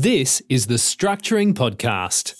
This is the Structuring Podcast.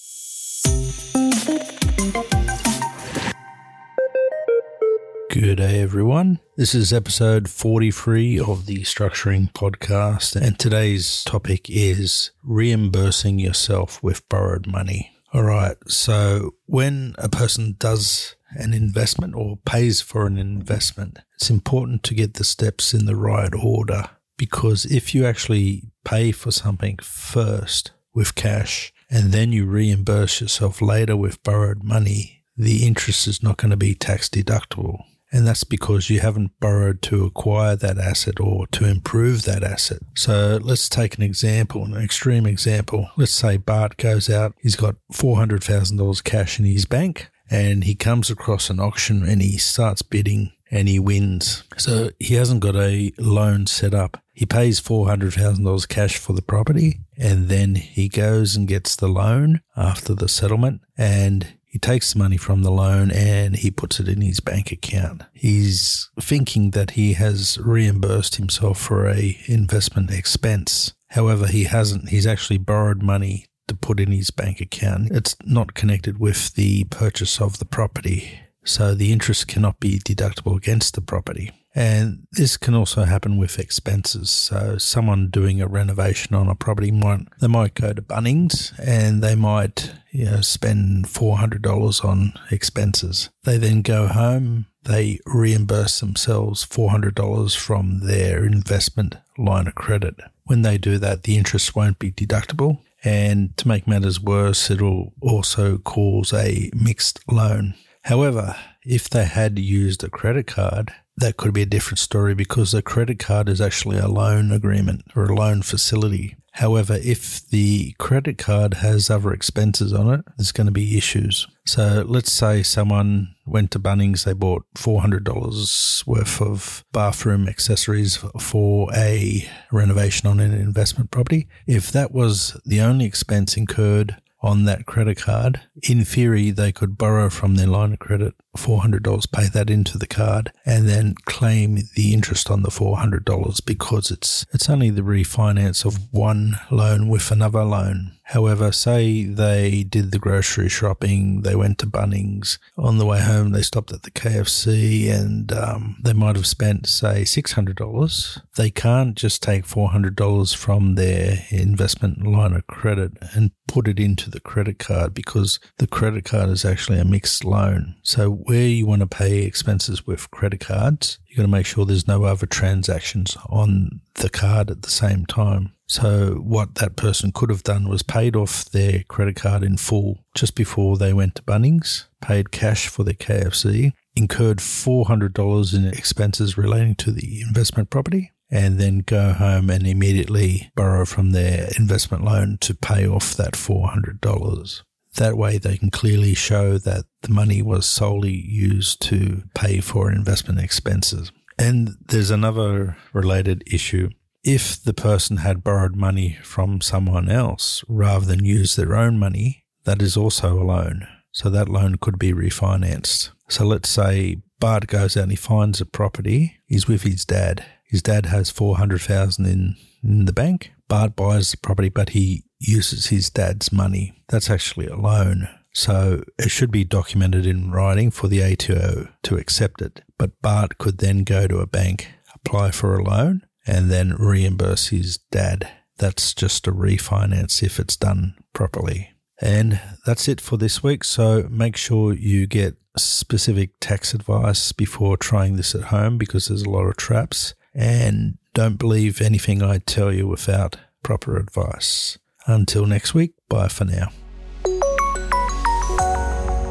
Good day, everyone. This is episode 43 of the Structuring Podcast, and today's topic is reimbursing yourself with borrowed money. All right, so when a person does an investment or pays for an investment, it's important to get the steps in the right order because if you actually pay for something first with cash and then you reimburse yourself later with borrowed money, the interest is not going to be tax deductible. And that's because you haven't borrowed to acquire that asset or to improve that asset. So let's take an example, an extreme example. Let's say Bart goes out, he's got $400,000 cash in his bank and he comes across an auction and he starts bidding and he wins. So he hasn't got a loan set up. He pays $400,000 cash for the property and then he goes and gets the loan after the settlement and he takes the money from the loan and he puts it in his bank account. He's thinking that he has reimbursed himself for a investment expense. However, he hasn't. He's actually borrowed money to put in his bank account. It's not connected with the purchase of the property. So the interest cannot be deductible against the property. And this can also happen with expenses. So someone doing a renovation on a property might they might go to Bunnings and they might you know spend four hundred dollars on expenses. They then go home, they reimburse themselves four hundred dollars from their investment line of credit. When they do that, the interest won't be deductible. And to make matters worse, it'll also cause a mixed loan. However, if they had used a credit card, that could be a different story because a credit card is actually a loan agreement or a loan facility. However, if the credit card has other expenses on it, there's going to be issues. So let's say someone went to Bunnings, they bought $400 worth of bathroom accessories for a renovation on an investment property. If that was the only expense incurred on that credit card, in theory, they could borrow from their line of credit $400, pay that into the card, and then claim the interest on the $400 because it's, it's only the refinance of one loan with another loan. However, say they did the grocery shopping, they went to Bunnings. On the way home, they stopped at the KFC and um, they might have spent, say, $600. They can't just take $400 from their investment line of credit and put it into the credit card because the credit card is actually a mixed loan. So, where you want to pay expenses with credit cards, you've got to make sure there's no other transactions on the card at the same time. So, what that person could have done was paid off their credit card in full just before they went to Bunnings, paid cash for their KFC, incurred $400 in expenses relating to the investment property, and then go home and immediately borrow from their investment loan to pay off that $400. That way, they can clearly show that the money was solely used to pay for investment expenses. And there's another related issue if the person had borrowed money from someone else rather than use their own money, that is also a loan. So that loan could be refinanced. So let's say Bart goes out and he finds a property. He's with his dad. His dad has 400,000 in, in the bank. Bart buys the property, but he uses his dad's money. That's actually a loan. So it should be documented in writing for the ATO to accept it. But Bart could then go to a bank, apply for a loan, and then reimburse his dad. That's just a refinance if it's done properly. And that's it for this week. So make sure you get specific tax advice before trying this at home because there's a lot of traps. And don't believe anything I tell you without proper advice. Until next week, bye for now.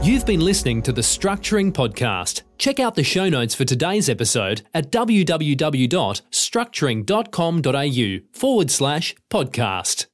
You've been listening to the Structuring Podcast. Check out the show notes for today's episode at www.structuring.com.au forward slash podcast.